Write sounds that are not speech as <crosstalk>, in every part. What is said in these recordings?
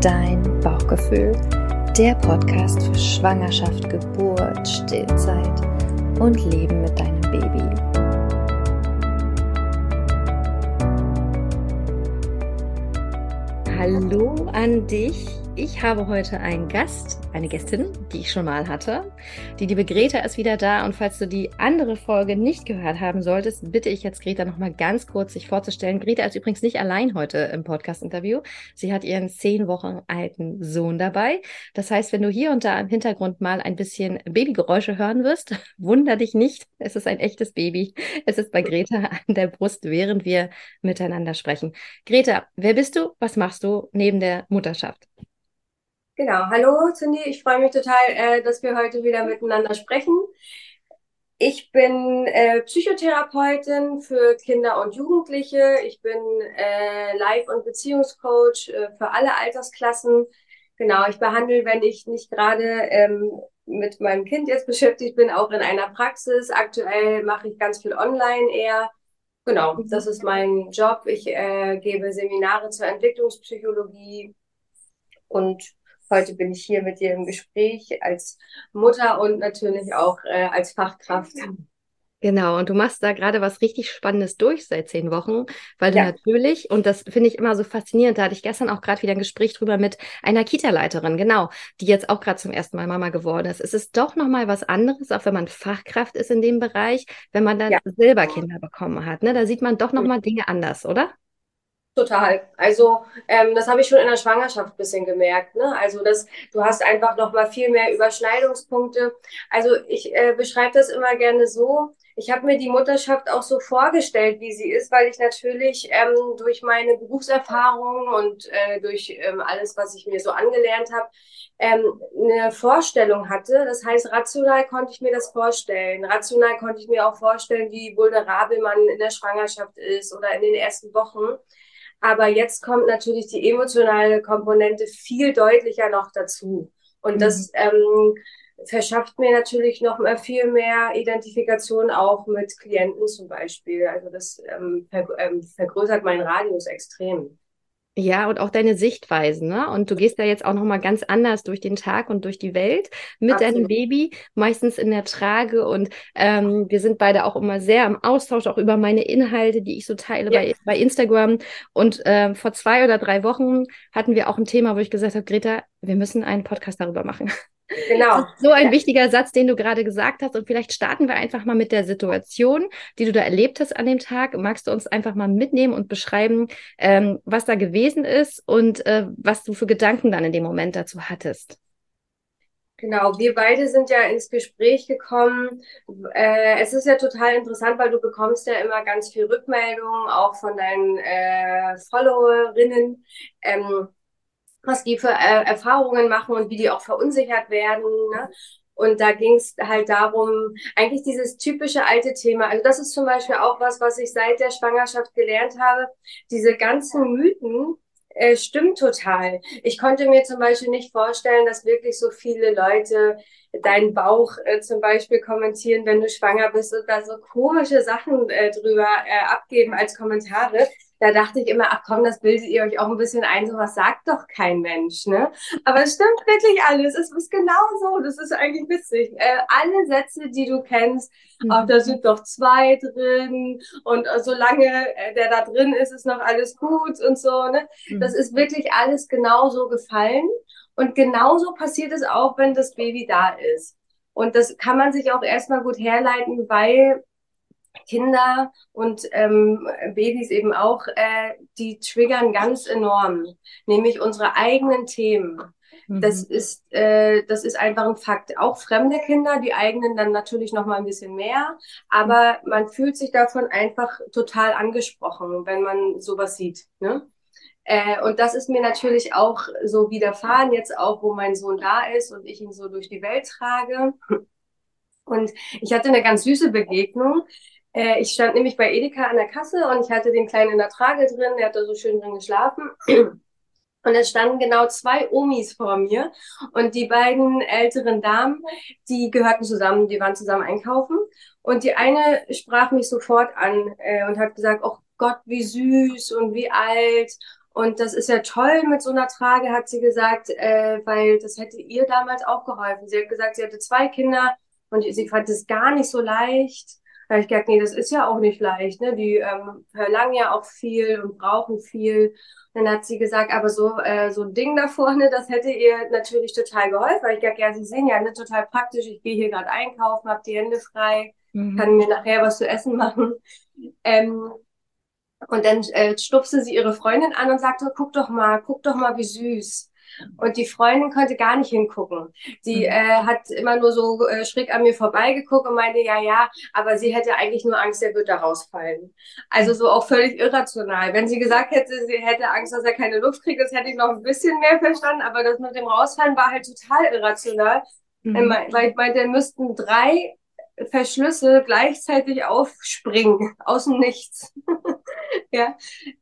dein Bauchgefühl, der Podcast für Schwangerschaft, Geburt, Stillzeit und Leben mit deinem Baby. Hallo an dich. Ich habe heute einen Gast, eine Gästin, die ich schon mal hatte. Die liebe Greta ist wieder da und falls du die andere Folge nicht gehört haben solltest, bitte ich jetzt Greta noch mal ganz kurz sich vorzustellen. Greta ist übrigens nicht allein heute im Podcast-Interview. Sie hat ihren zehn Wochen alten Sohn dabei. Das heißt, wenn du hier und da im Hintergrund mal ein bisschen Babygeräusche hören wirst, <laughs> wunder dich nicht. Es ist ein echtes Baby. Es ist bei Greta an der Brust, während wir miteinander sprechen. Greta, wer bist du? Was machst du neben der Mutterschaft? Genau, hallo Cindy, ich freue mich total, äh, dass wir heute wieder miteinander sprechen. Ich bin äh, Psychotherapeutin für Kinder und Jugendliche. Ich bin äh, Life- und Beziehungscoach äh, für alle Altersklassen. Genau, ich behandle, wenn ich nicht gerade ähm, mit meinem Kind jetzt beschäftigt bin, auch in einer Praxis. Aktuell mache ich ganz viel online eher. Genau, das ist mein Job. Ich äh, gebe Seminare zur Entwicklungspsychologie und Heute bin ich hier mit dir im Gespräch als Mutter und natürlich auch äh, als Fachkraft. Genau, und du machst da gerade was richtig Spannendes durch seit zehn Wochen, weil ja. du natürlich, und das finde ich immer so faszinierend, da hatte ich gestern auch gerade wieder ein Gespräch drüber mit einer Kita-Leiterin, genau, die jetzt auch gerade zum ersten Mal Mama geworden ist. Es ist doch nochmal was anderes, auch wenn man Fachkraft ist in dem Bereich, wenn man dann ja. selber Kinder bekommen hat. Ne? Da sieht man doch nochmal Dinge anders, oder? Total. Also ähm, das habe ich schon in der Schwangerschaft bisschen gemerkt. Ne? Also das, du hast einfach noch mal viel mehr Überschneidungspunkte. Also ich äh, beschreibe das immer gerne so. Ich habe mir die Mutterschaft auch so vorgestellt, wie sie ist, weil ich natürlich ähm, durch meine Berufserfahrung und äh, durch ähm, alles, was ich mir so angelernt habe, ähm, eine Vorstellung hatte. Das heißt, rational konnte ich mir das vorstellen. Rational konnte ich mir auch vorstellen, wie vulnerabel man in der Schwangerschaft ist oder in den ersten Wochen. Aber jetzt kommt natürlich die emotionale Komponente viel deutlicher noch dazu. Und mhm. das ähm, verschafft mir natürlich noch mal viel mehr Identifikation auch mit Klienten zum Beispiel. Also das ähm, ver ähm, vergrößert meinen Radius extrem. Ja, und auch deine Sichtweisen, ne? Und du gehst da jetzt auch nochmal ganz anders durch den Tag und durch die Welt mit Absolut. deinem Baby, meistens in der Trage. Und ähm, wir sind beide auch immer sehr im Austausch, auch über meine Inhalte, die ich so teile ja. bei, bei Instagram. Und äh, vor zwei oder drei Wochen hatten wir auch ein Thema, wo ich gesagt habe, Greta, wir müssen einen Podcast darüber machen. Genau. so ein wichtiger Satz, den du gerade gesagt hast. Und vielleicht starten wir einfach mal mit der Situation, die du da erlebt hast an dem Tag. Magst du uns einfach mal mitnehmen und beschreiben, ähm, was da gewesen ist und äh, was du für Gedanken dann in dem Moment dazu hattest? Genau, wir beide sind ja ins Gespräch gekommen. Äh, es ist ja total interessant, weil du bekommst ja immer ganz viel Rückmeldungen, auch von deinen äh, Followerinnen. Ähm, was die für äh, Erfahrungen machen und wie die auch verunsichert werden. Ne? Und da ging es halt darum, eigentlich dieses typische alte Thema. Also das ist zum Beispiel auch was, was ich seit der Schwangerschaft gelernt habe. Diese ganzen Mythen, äh, stimmt total. Ich konnte mir zum Beispiel nicht vorstellen, dass wirklich so viele Leute deinen Bauch äh, zum Beispiel kommentieren, wenn du schwanger bist und da so komische Sachen äh, drüber äh, abgeben als Kommentare da dachte ich immer, ach komm, das bildet ihr euch auch ein bisschen ein, sowas sagt doch kein Mensch, ne? Aber es stimmt wirklich alles. Es ist genau so. Das ist eigentlich witzig. Äh, alle Sätze, die du kennst, mhm. auch da sind doch zwei drin und äh, solange äh, der da drin ist, ist noch alles gut und so, ne? Mhm. Das ist wirklich alles genauso gefallen. Und genauso passiert es auch, wenn das Baby da ist. Und das kann man sich auch erstmal gut herleiten, weil Kinder und ähm, Babys eben auch, äh, die triggern ganz enorm, nämlich unsere eigenen Themen. Mhm. Das ist, äh, das ist einfach ein Fakt. Auch fremde Kinder, die eigenen dann natürlich noch mal ein bisschen mehr, aber man fühlt sich davon einfach total angesprochen, wenn man sowas sieht. Ne? Äh, und das ist mir natürlich auch so widerfahren, jetzt auch, wo mein Sohn da ist und ich ihn so durch die Welt trage. Und ich hatte eine ganz süße Begegnung. Äh, ich stand nämlich bei Edeka an der Kasse und ich hatte den Kleinen in der Trage drin, der hat da so schön drin geschlafen. <clears throat> Und es standen genau zwei Omis vor mir und die beiden älteren Damen, die gehörten zusammen, die waren zusammen einkaufen. Und die eine sprach mich sofort an äh, und hat gesagt, oh Gott, wie süß und wie alt Und das ist ja toll mit so einer Trage, hat sie gesagt, äh, weil das hätte ihr damals auch geholfen. Sie hat gesagt, sie hatte zwei Kinder und sie fand es gar nicht so leicht. Da habe ich gedacht, nee, das ist ja auch nicht leicht. Ne? Die ähm, verlangen ja auch viel und brauchen viel. Dann hat sie gesagt, aber so, äh, so ein Ding da vorne, das hätte ihr natürlich total geholfen. Weil ich dachte, ja, Sie sehen ja, ne, total praktisch. Ich gehe hier gerade einkaufen, habe die Hände frei, mhm. kann mir nachher was zu essen machen. Ähm, und dann äh, stupste sie ihre Freundin an und sagte, guck doch mal, guck doch mal, wie süß. Und die Freundin konnte gar nicht hingucken. Die mhm. äh, hat immer nur so äh, schräg an mir vorbeigeguckt und meinte, ja, ja, aber sie hätte eigentlich nur Angst, er wird da rausfallen. Also so auch völlig irrational. Wenn sie gesagt hätte, sie hätte Angst, dass er keine Luft kriegt, das hätte ich noch ein bisschen mehr verstanden, aber das mit dem Rausfallen war halt total irrational. Mhm. Weil ich meinte, müssten drei Verschlüsse gleichzeitig aufspringen aus dem Nichts. <laughs> <laughs> ja,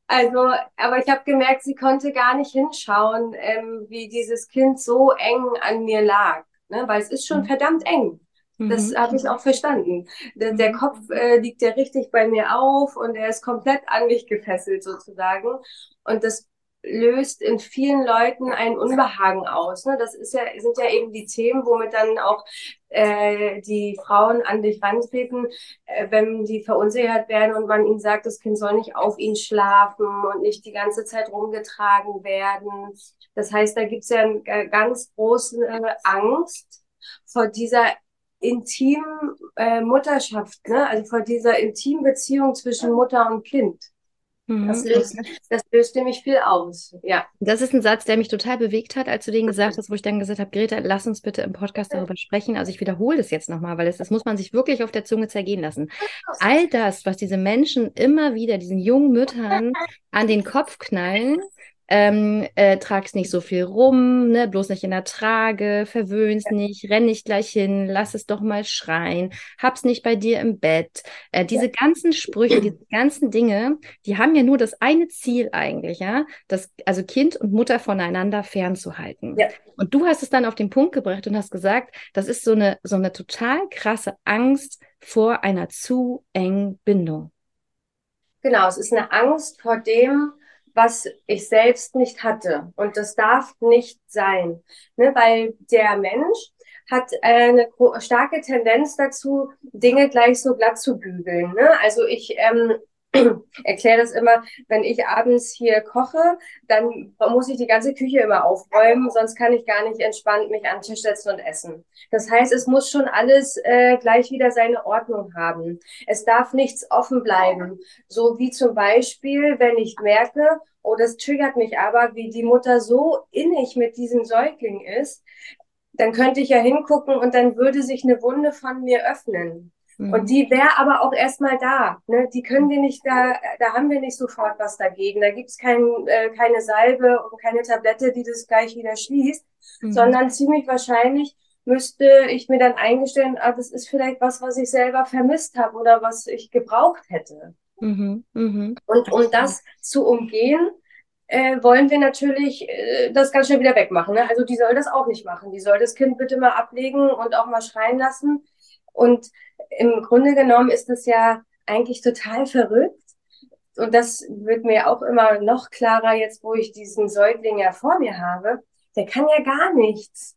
also, aber ich habe gemerkt, sie konnte gar nicht hinschauen, ähm, wie dieses Kind so eng an mir lag, ne? weil es ist schon mhm. verdammt eng. Das mhm. habe ich auch verstanden. Der, der mhm. Kopf äh, liegt ja richtig bei mir auf und er ist komplett an mich gefesselt sozusagen. Und das löst in vielen Leuten ein Unbehagen aus. Ne? Das ist ja, sind ja eben die Themen, womit dann auch äh, die Frauen an dich rantreten, äh, wenn die verunsichert werden und man ihnen sagt, das Kind soll nicht auf ihn schlafen und nicht die ganze Zeit rumgetragen werden. Das heißt, da gibt's ja eine ganz große Angst vor dieser intimen äh, Mutterschaft, ne? also vor dieser intimen Beziehung zwischen Mutter und Kind. Das mhm. löst, das löst nämlich viel aus, ja. Das ist ein Satz, der mich total bewegt hat, als du den gesagt hast, wo ich dann gesagt habe, Greta, lass uns bitte im Podcast darüber sprechen. Also ich wiederhole das jetzt nochmal, weil das, das muss man sich wirklich auf der Zunge zergehen lassen. All das, was diese Menschen immer wieder, diesen jungen Müttern an den Kopf knallen, ähm, äh, tragst nicht so viel rum, ne, bloß nicht in der Trage, verwöhnst nicht, renn nicht gleich hin, lass es doch mal schreien, hab's nicht bei dir im Bett. Äh, diese ja. ganzen Sprüche, diese <clears throat> ganzen Dinge, die haben ja nur das eine Ziel eigentlich, ja, das, also Kind und Mutter voneinander fernzuhalten. Ja. Und du hast es dann auf den Punkt gebracht und hast gesagt, das ist so eine, so eine total krasse Angst vor einer zu engen Bindung. Genau, es ist eine Angst vor dem, was ich selbst nicht hatte. Und das darf nicht sein, ne? weil der Mensch hat eine starke Tendenz dazu, Dinge gleich so glatt zu bügeln. Ne? Also ich ähm, <clears throat> erkläre das immer, wenn ich abends hier koche, dann muss ich die ganze Küche immer aufräumen, sonst kann ich gar nicht entspannt mich an den Tisch setzen und essen. Das heißt, es muss schon alles äh, gleich wieder seine Ordnung haben. Es darf nichts offen bleiben. So wie zum Beispiel, wenn ich merke, oh, das triggert mich aber, wie die Mutter so innig mit diesem Säugling ist, dann könnte ich ja hingucken und dann würde sich eine Wunde von mir öffnen. Mhm. Und die wäre aber auch erstmal da. Ne? Die können wir nicht da, da haben wir nicht sofort was dagegen. Da gibt's kein, äh, keine Salbe und keine Tablette, die das gleich wieder schließt, mhm. sondern ziemlich wahrscheinlich müsste ich mir dann eingestellen, ah, das ist vielleicht was, was ich selber vermisst habe oder was ich gebraucht hätte. Mhm. Mhm. Und um das zu umgehen, äh, wollen wir natürlich äh, das ganz schnell wieder wegmachen. Ne? Also die soll das auch nicht machen. Die soll das Kind bitte mal ablegen und auch mal schreien lassen. Und im Grunde genommen ist es ja eigentlich total verrückt. Und das wird mir auch immer noch klarer jetzt, wo ich diesen Säugling ja vor mir habe. Der kann ja gar nichts.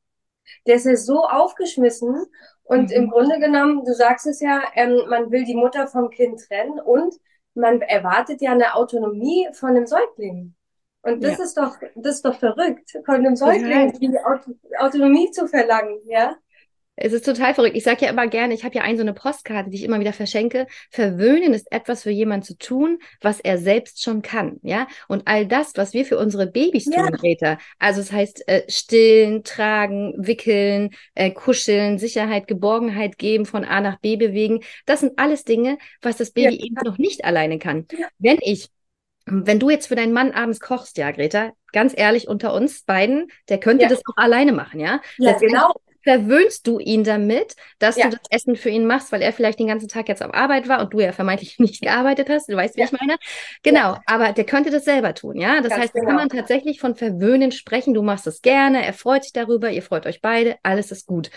Der ist ja so aufgeschmissen. Und mhm. im Grunde genommen, du sagst es ja, ähm, man will die Mutter vom Kind trennen und man erwartet ja eine Autonomie von einem Säugling. Und das ja. ist doch, das ist doch verrückt, von einem Säugling die Auto Autonomie zu verlangen, ja? Es ist total verrückt. Ich sage ja immer gerne, ich habe ja eine so eine Postkarte, die ich immer wieder verschenke. Verwöhnen ist etwas für jemanden zu tun, was er selbst schon kann, ja. Und all das, was wir für unsere Babys tun, ja. Greta, also es das heißt äh, stillen, tragen, wickeln, äh, kuscheln, Sicherheit, Geborgenheit geben, von A nach B bewegen, das sind alles Dinge, was das Baby ja. eben noch nicht alleine kann. Ja. Wenn ich wenn du jetzt für deinen Mann abends kochst, ja, Greta, ganz ehrlich unter uns beiden, der könnte ja. das auch alleine machen, ja? Ja, genau verwöhnst du ihn damit, dass ja. du das Essen für ihn machst, weil er vielleicht den ganzen Tag jetzt auf Arbeit war und du ja vermeintlich <laughs> nicht gearbeitet hast. Du weißt, wie ja. ich meine? Genau, ja. aber der könnte das selber tun, ja? Das Ganz heißt, da genau. kann man tatsächlich von verwöhnen sprechen. Du machst es gerne, er freut sich darüber, ihr freut euch beide, alles ist gut.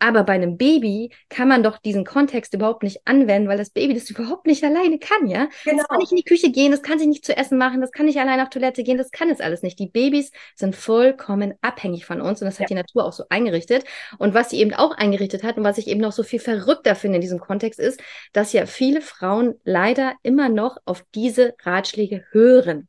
Aber bei einem Baby kann man doch diesen Kontext überhaupt nicht anwenden, weil das Baby das überhaupt nicht alleine kann, ja? Genau. Das kann nicht in die Küche gehen, das kann sich nicht zu essen machen, das kann nicht allein auf Toilette gehen, das kann es alles nicht. Die Babys sind vollkommen abhängig von uns und das hat ja. die Natur auch so eingerichtet. Und was sie eben auch eingerichtet hat und was ich eben noch so viel verrückter finde in diesem Kontext ist, dass ja viele Frauen leider immer noch auf diese Ratschläge hören.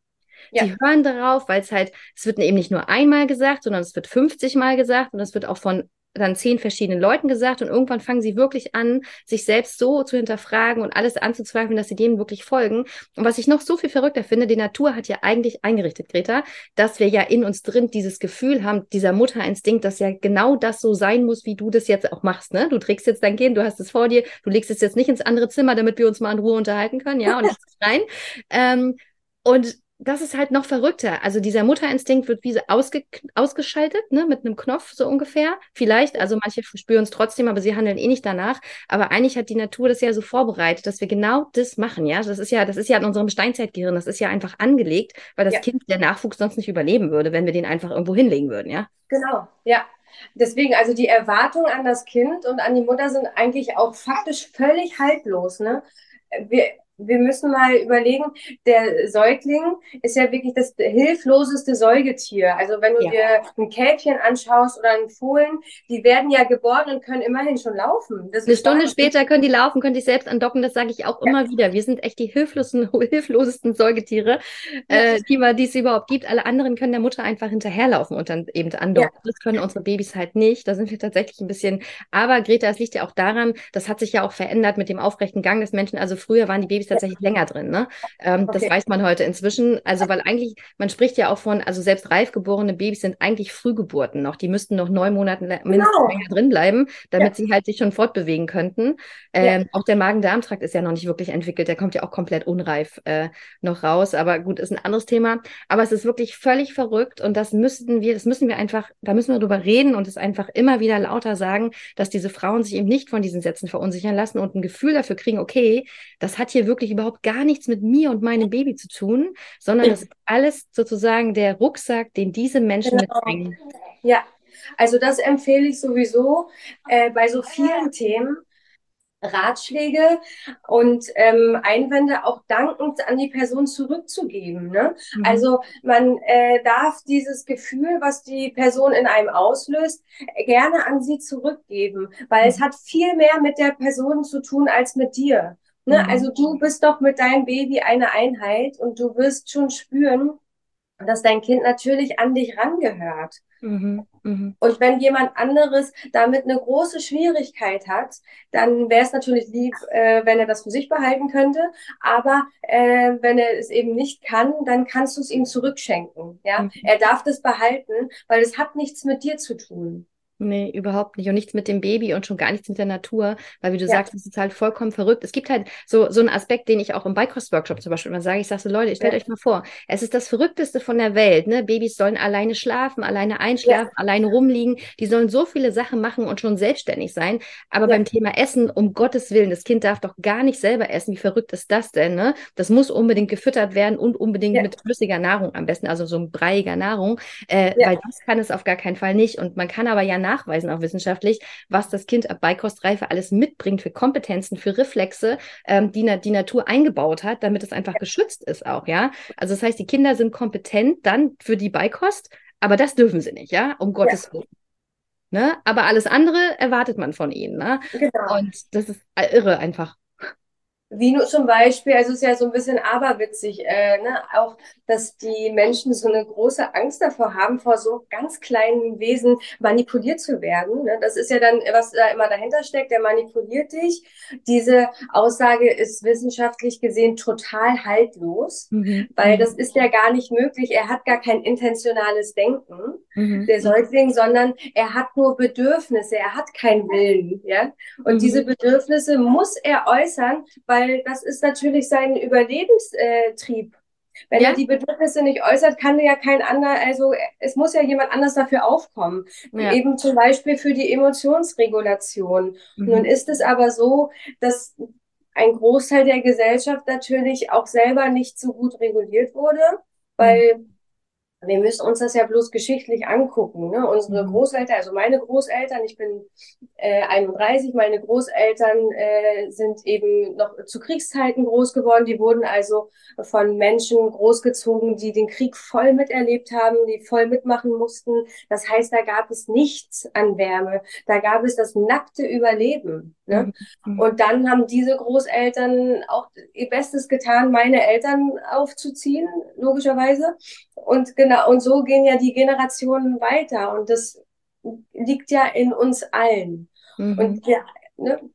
Ja. Sie hören darauf, weil es halt, es wird eben nicht nur einmal gesagt, sondern es wird 50 Mal gesagt und es wird auch von dann zehn verschiedenen Leuten gesagt und irgendwann fangen sie wirklich an, sich selbst so zu hinterfragen und alles anzuzweifeln, dass sie dem wirklich folgen. Und was ich noch so viel verrückter finde, die Natur hat ja eigentlich eingerichtet, Greta, dass wir ja in uns drin dieses Gefühl haben, dieser Mutterinstinkt, dass ja genau das so sein muss, wie du das jetzt auch machst. Ne? Du trägst jetzt dein Kind, du hast es vor dir, du legst es jetzt nicht ins andere Zimmer, damit wir uns mal in Ruhe unterhalten können, ja, und rein. Ähm, und das ist halt noch verrückter. Also dieser Mutterinstinkt wird wie so ausge ausgeschaltet, ne, mit einem Knopf so ungefähr. Vielleicht, also manche spüren es trotzdem, aber sie handeln eh nicht danach. Aber eigentlich hat die Natur das ja so vorbereitet, dass wir genau das machen, ja. Das ist ja, das ist ja in unserem Steinzeitgehirn, das ist ja einfach angelegt, weil das ja. Kind, der Nachwuchs sonst nicht überleben würde, wenn wir den einfach irgendwo hinlegen würden, ja. Genau, ja. Deswegen, also die Erwartungen an das Kind und an die Mutter sind eigentlich auch faktisch völlig haltlos, ne? Wir, wir müssen mal überlegen, der Säugling ist ja wirklich das hilfloseste Säugetier. Also wenn du ja. dir ein Kälbchen anschaust oder einen Fohlen, die werden ja geboren und können immerhin schon laufen. Das Eine Stunde später können die laufen, können sich selbst andocken. Das sage ich auch ja. immer wieder. Wir sind echt die hilflosen, <laughs> hilflosesten Säugetiere, ja. äh, die, man, die es überhaupt gibt. Alle anderen können der Mutter einfach hinterherlaufen und dann eben andocken. Das können unsere Babys halt nicht. Da sind wir tatsächlich ein bisschen. Aber Greta, es liegt ja auch daran, das hat sich ja auch verändert mit dem aufrechten Gang des Menschen. Also früher waren die Babys tatsächlich länger drin. Ne? Ähm, okay. Das weiß man heute inzwischen. Also, weil eigentlich, man spricht ja auch von, also selbst reif geborene Babys sind eigentlich Frühgeburten noch. Die müssten noch neun Monate mindestens genau. länger drin bleiben, damit ja. sie halt sich schon fortbewegen könnten. Ähm, ja. Auch der Magen-Darm-Trakt ist ja noch nicht wirklich entwickelt. Der kommt ja auch komplett unreif äh, noch raus. Aber gut, ist ein anderes Thema. Aber es ist wirklich völlig verrückt und das müssten wir, das müssen wir einfach, da müssen wir drüber reden und es einfach immer wieder lauter sagen, dass diese Frauen sich eben nicht von diesen Sätzen verunsichern lassen und ein Gefühl dafür kriegen, okay, das hat hier wirklich überhaupt gar nichts mit mir und meinem Baby zu tun, sondern das ist alles sozusagen der Rucksack, den diese Menschen genau. mitbringen. Ja, also das empfehle ich sowieso äh, bei so vielen Themen. Ratschläge und ähm, Einwände auch dankend an die Person zurückzugeben. Ne? Mhm. Also man äh, darf dieses Gefühl, was die Person in einem auslöst, gerne an sie zurückgeben, weil mhm. es hat viel mehr mit der Person zu tun als mit dir. Ne? Mhm. Also du bist doch mit deinem Baby eine Einheit und du wirst schon spüren, dass dein Kind natürlich an dich rangehört. Mhm, mh. Und wenn jemand anderes damit eine große Schwierigkeit hat, dann wäre es natürlich lieb, äh, wenn er das für sich behalten könnte. Aber äh, wenn er es eben nicht kann, dann kannst du es ihm zurückschenken. Ja, mhm. er darf das behalten, weil es hat nichts mit dir zu tun. Nee, überhaupt nicht. Und nichts mit dem Baby und schon gar nichts mit der Natur, weil wie du ja. sagst, es ist halt vollkommen verrückt. Es gibt halt so, so einen Aspekt, den ich auch im Beikost-Workshop zum Beispiel immer sage. Ich sage so, Leute, stellt ja. euch mal vor, es ist das Verrückteste von der Welt. Ne? Babys sollen alleine schlafen, alleine einschlafen, ja. alleine rumliegen. Die sollen so viele Sachen machen und schon selbstständig sein. Aber beim Thema Essen, um Gottes Willen, das Kind darf doch gar nicht selber essen. Wie verrückt ist das denn? Ne? Das muss unbedingt gefüttert werden und unbedingt mit flüssiger Nahrung am besten, also so ein breiiger Nahrung. Äh, weil das kann es auf gar keinen Fall nicht. Und man kann aber ja nachweisen, auch wissenschaftlich, was das Kind ab Beikostreife alles mitbringt für Kompetenzen, für Reflexe, ähm, die na die Natur eingebaut hat, damit es einfach geschützt ist auch, ja. Also das heißt, die Kinder sind kompetent dann für die Beikost, aber das dürfen sie nicht, ja, um Gottes ja. Willen. Ne? Aber alles andere erwartet man von ihnen. Ne? Genau. Und das ist irre einfach. Wie nur zum Beispiel, also es ist ja so ein bisschen aberwitzig, äh, ne? auch, dass die Menschen so eine große Angst davor haben, vor so ganz kleinen Wesen manipuliert zu werden. Ne? Das ist ja dann, was da immer dahinter steckt, der manipuliert dich. Diese Aussage ist wissenschaftlich gesehen total haltlos, mhm. weil das ist ja gar nicht möglich. Er hat gar kein intentionales Denken, mhm. der Säugling, sondern er hat nur Bedürfnisse, er hat keinen Willen. Ja? Und mhm. diese Bedürfnisse muss er äußern, weil weil das ist natürlich sein Überlebenstrieb. Wenn ja. er die Bedürfnisse nicht äußert, kann ja kein anderer, also es muss ja jemand anders dafür aufkommen. Ja. Eben zum Beispiel für die Emotionsregulation. Mhm. Nun ist es aber so, dass ein Großteil der Gesellschaft natürlich auch selber nicht so gut reguliert wurde, weil mhm wir müssen uns das ja bloß geschichtlich angucken. Ne? Unsere mhm. Großeltern, also meine Großeltern, ich bin äh, 31, meine Großeltern äh, sind eben noch zu Kriegszeiten groß geworden. Die wurden also von Menschen großgezogen, die den Krieg voll miterlebt haben, die voll mitmachen mussten. Das heißt, da gab es nichts an Wärme. Da gab es das nackte Überleben. Ne? Mhm. Und dann haben diese Großeltern auch ihr Bestes getan, meine Eltern aufzuziehen, logischerweise. Und genau, und so gehen ja die Generationen weiter. Und das liegt ja in uns allen. Mhm. Und wir, ne,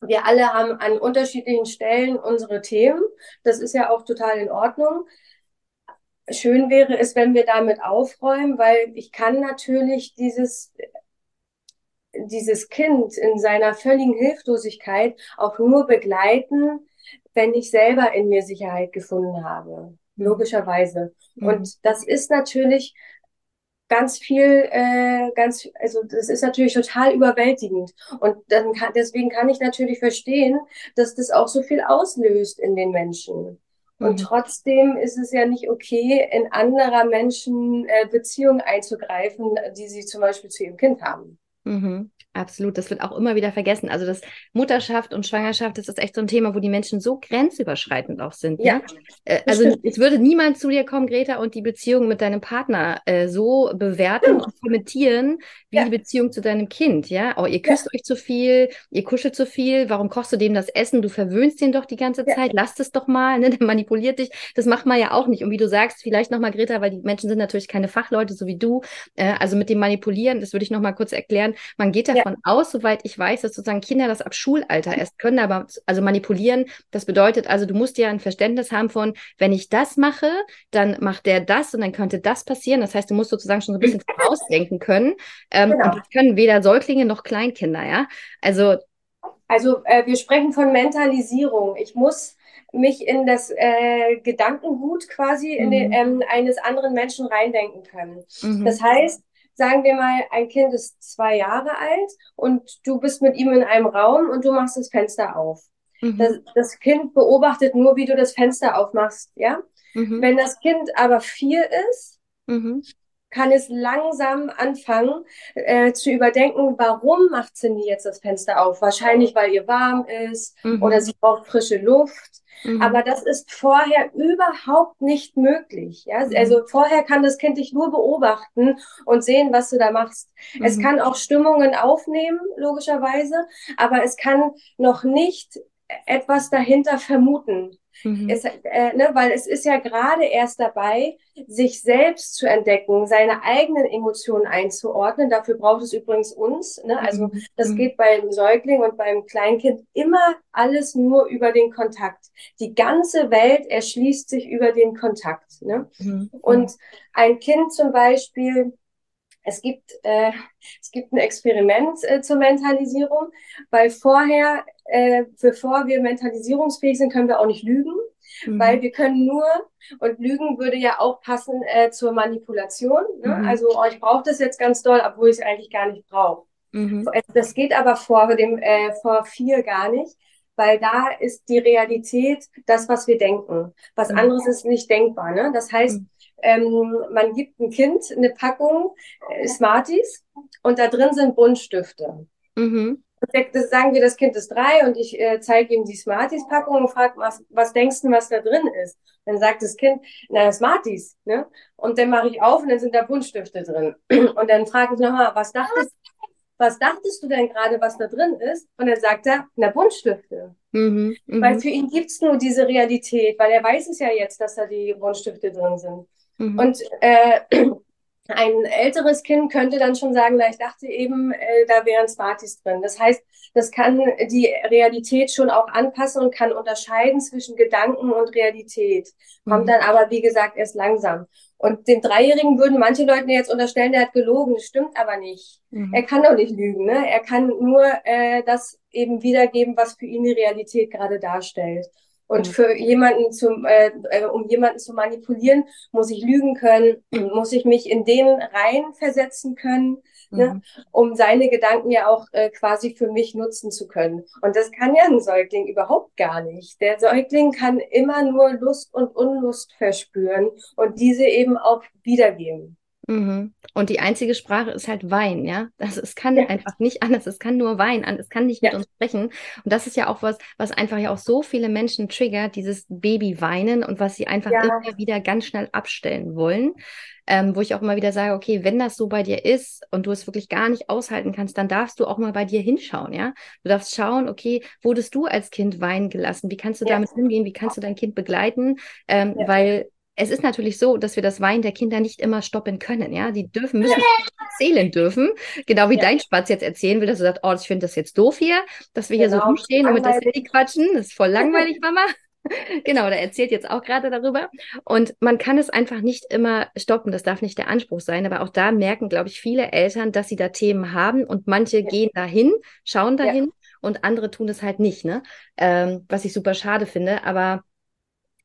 wir alle haben an unterschiedlichen Stellen unsere Themen. Das ist ja auch total in Ordnung. Schön wäre es, wenn wir damit aufräumen, weil ich kann natürlich dieses, dieses Kind in seiner völligen Hilflosigkeit auch nur begleiten, wenn ich selber in mir Sicherheit gefunden habe. Logischerweise. Mhm. Und das ist natürlich ganz viel, äh, ganz, also das ist natürlich total überwältigend. Und dann kann, deswegen kann ich natürlich verstehen, dass das auch so viel auslöst in den Menschen. Und mhm. trotzdem ist es ja nicht okay, in anderer Menschen äh, Beziehungen einzugreifen, die sie zum Beispiel zu ihrem Kind haben. Mhm. Absolut, das wird auch immer wieder vergessen. Also das Mutterschaft und Schwangerschaft, das ist echt so ein Thema, wo die Menschen so grenzüberschreitend auch sind. Ja. Ne? also es würde niemand zu dir kommen, Greta, und die Beziehung mit deinem Partner äh, so bewerten und kommentieren wie ja. die Beziehung zu deinem Kind. Ja, oh, ihr küsst ja. euch zu viel, ihr kuschelt zu viel. Warum kochst du dem das Essen? Du verwöhnst den doch die ganze Zeit. Lass es doch mal. Ne? <laughs> Der manipuliert dich. Das macht man ja auch nicht. Und wie du sagst, vielleicht nochmal, Greta, weil die Menschen sind natürlich keine Fachleute, so wie du. Äh, also mit dem Manipulieren, das würde ich nochmal kurz erklären. Man geht da davon aus, soweit ich weiß, dass sozusagen Kinder das ab Schulalter erst können, aber also manipulieren, das bedeutet also, du musst ja ein Verständnis haben von, wenn ich das mache, dann macht der das und dann könnte das passieren. Das heißt, du musst sozusagen schon so ein bisschen vorausdenken können. Ähm, genau. Und das können weder Säuglinge noch Kleinkinder, ja. Also also äh, wir sprechen von Mentalisierung. Ich muss mich in das äh, Gedankengut quasi mhm. in den, ähm, eines anderen Menschen reindenken können. Mhm. Das heißt, sagen wir mal, ein Kind ist zwei Jahre alt und du bist mit ihm in einem Raum und du machst das Fenster auf. Mhm. Das, das, Kind beobachtet nur, wie du das Fenster aufmachst, ja? Mhm. Wenn das Kind aber vier ist, mhm. Kann es langsam anfangen äh, zu überdenken, warum macht sie jetzt das Fenster auf? Wahrscheinlich, weil ihr warm ist mhm. oder sie braucht frische Luft Mhm. Aber das ist vorher überhaupt nicht möglich. Ja? Mhm. Also vorher kann das Kind dich nur beobachten und sehen, was du da machst. Mhm. Es kann auch Stimmungen aufnehmen, logischerweise, aber es kann noch nicht etwas dahinter vermuten. Mhm. Es, äh, ne, weil es ist ja gerade erst dabei, sich selbst zu entdecken, seine eigenen Emotionen einzuordnen. Dafür braucht es übrigens uns. Ne? Also mhm. das mhm. geht beim Säugling und beim Kleinkind immer alles nur über den Kontakt. Die ganze Welt erschließt sich über den Kontakt. Ne? Mhm. Und ein Kind zum Beispiel, es gibt, äh, es gibt ein Experiment äh, zur Mentalisierung, weil vorher, äh, bevor wir mentalisierungsfähig sind, können wir auch nicht lügen, mhm. weil wir können nur, und Lügen würde ja auch passen äh, zur Manipulation. Ne? Mhm. Also oh, ich brauche das jetzt ganz doll, obwohl ich es eigentlich gar nicht brauche. Mhm. Das geht aber vor dem äh, vor vier gar nicht, weil da ist die Realität das, was wir denken. Was mhm. anderes ist nicht denkbar. Ne? Das heißt, mhm ähm, man gibt ein Kind eine Packung äh, Smarties und da drin sind Buntstifte. Mhm. Das sagen wir, das Kind ist drei und ich äh, zeige ihm die Smarties-Packung und frage, was, was denkst du, was da drin ist? Dann sagt das Kind, na, Smarties. Ne? Und dann mache ich auf und dann sind da Buntstifte drin. <clears throat> Und dann frage ich nochmal, was dachtest, was dachtest du denn gerade, was da drin ist? Und dann sagt er, na, Buntstifte. Mhm, mh. Weil für ihn gibt's nur diese Realität, weil er weiß es ja jetzt, dass da die Buntstifte drin sind. Mhm. Und äh, <clears throat> ein älteres Kind könnte dann schon sagen, na, ich dachte eben, äh, da wären Smarties drin. Das heißt, das kann die Realität schon auch anpassen und kann unterscheiden zwischen Gedanken und Realität. Kommt mhm. dann aber, wie gesagt, erst langsam. Und dem Dreijährigen würden manche Leute jetzt unterstellen, der hat gelogen. Das stimmt aber nicht. Mhm. Er kann doch nicht lügen. Ne? Er kann nur äh, das eben wiedergeben, was für ihn die Realität gerade darstellt. Und für jemanden zum, äh, äh, um jemanden zu manipulieren, muss ich lügen können, <clears throat> muss ich mich in den reinversetzen können, ne, mhm. ne, um seine Gedanken ja auch äh, quasi für mich nutzen zu können. Und das kann ja ein Säugling überhaupt gar nicht. Der Säugling kann immer nur Lust und Unlust verspüren und diese eben auch wiedergeben. Mhm. Und die einzige Sprache ist halt Wein, ja. Also es kann ja. einfach nicht anders, es kann nur Wein an, es kann nicht ja. mit uns sprechen. Und das ist ja auch was, was einfach ja auch so viele Menschen triggert, dieses Babyweinen und was sie einfach ja. immer wieder ganz schnell abstellen wollen. Ähm, wo ich auch immer wieder sage, okay, wenn das so bei dir ist und du es wirklich gar nicht aushalten kannst, dann darfst du auch mal bei dir hinschauen, ja. Du darfst schauen, okay, wurdest du als Kind weinen gelassen? Wie kannst du damit umgehen? Wie kannst du dein Kind begleiten? Ähm, weil es ist natürlich so, dass wir das Weinen der Kinder nicht immer stoppen können. Ja, die dürfen, müssen <laughs> erzählen dürfen. Genau wie ja. dein Spatz jetzt erzählen will, dass du sagst, oh, ich finde das jetzt doof hier, dass wir genau. hier so genau. rumstehen und mit der City quatschen. Das ist voll <laughs> langweilig, Mama. genau, der erzählt jetzt auch gerade darüber. Und man kann es einfach nicht immer stoppen. Das darf nicht der Anspruch sein. Aber auch da merken, glaube ich, viele Eltern, dass sie da Themen haben und manche ja. gehen dahin, schauen dahin ja. und andere tun es halt nicht. Ne? Ähm, was ich super schade finde. Aber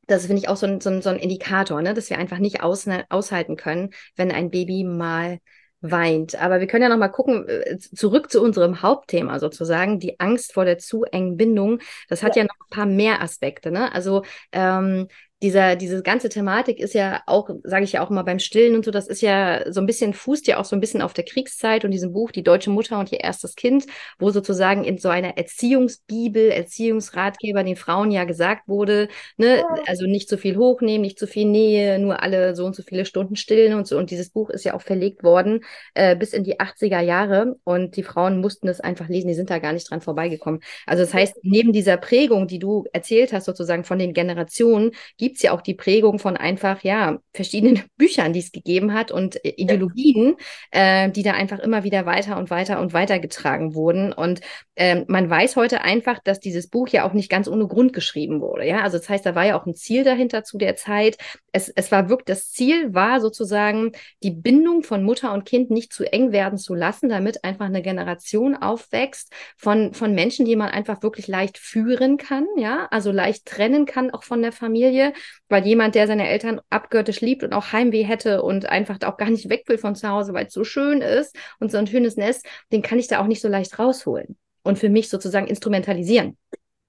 das finde ich auch so ein, so ein, so ein Indikator, ne? dass wir einfach nicht aus, aushalten können, wenn ein Baby mal weint. Aber wir können ja noch mal gucken, äh, zurück zu unserem Hauptthema sozusagen, die Angst vor der zu engen Bindung. Das hat ja, ja noch ein paar mehr Aspekte. Ne? Also ähm, dieser, diese ganze Thematik ist ja auch, sage ich ja auch mal beim Stillen und so, das ist ja so ein bisschen, fußt ja auch so ein bisschen auf der Kriegszeit und diesem Buch Die deutsche Mutter und ihr erstes Kind, wo sozusagen in so einer Erziehungsbibel, Erziehungsratgeber den Frauen ja gesagt wurde, ne, also nicht zu viel hochnehmen, nicht zu viel Nähe, nur alle so und so viele Stunden stillen und so. Und dieses Buch ist ja auch verlegt worden äh, bis in die 80er Jahre und die Frauen mussten es einfach lesen, die sind da gar nicht dran vorbeigekommen. Also das heißt, neben dieser Prägung, die du erzählt hast, sozusagen von den Generationen, gibt gibt es ja auch die Prägung von einfach, ja, verschiedenen <laughs> Büchern, die es gegeben hat und äh, Ideologien, äh, die da einfach immer wieder weiter und weiter und weiter getragen wurden. Und äh, man weiß heute einfach, dass dieses Buch ja auch nicht ganz ohne Grund geschrieben wurde. Ja, also das heißt, da war ja auch ein Ziel dahinter zu der Zeit. Es, es war wirklich, das Ziel war sozusagen, die Bindung von Mutter und Kind nicht zu eng werden zu lassen, damit einfach eine Generation aufwächst von, von Menschen, die man einfach wirklich leicht führen kann, ja, also leicht trennen kann auch von der Familie weil jemand, der seine Eltern abgöttisch liebt und auch Heimweh hätte und einfach auch gar nicht weg will von zu Hause, weil es so schön ist und so ein schönes Nest, den kann ich da auch nicht so leicht rausholen und für mich sozusagen instrumentalisieren.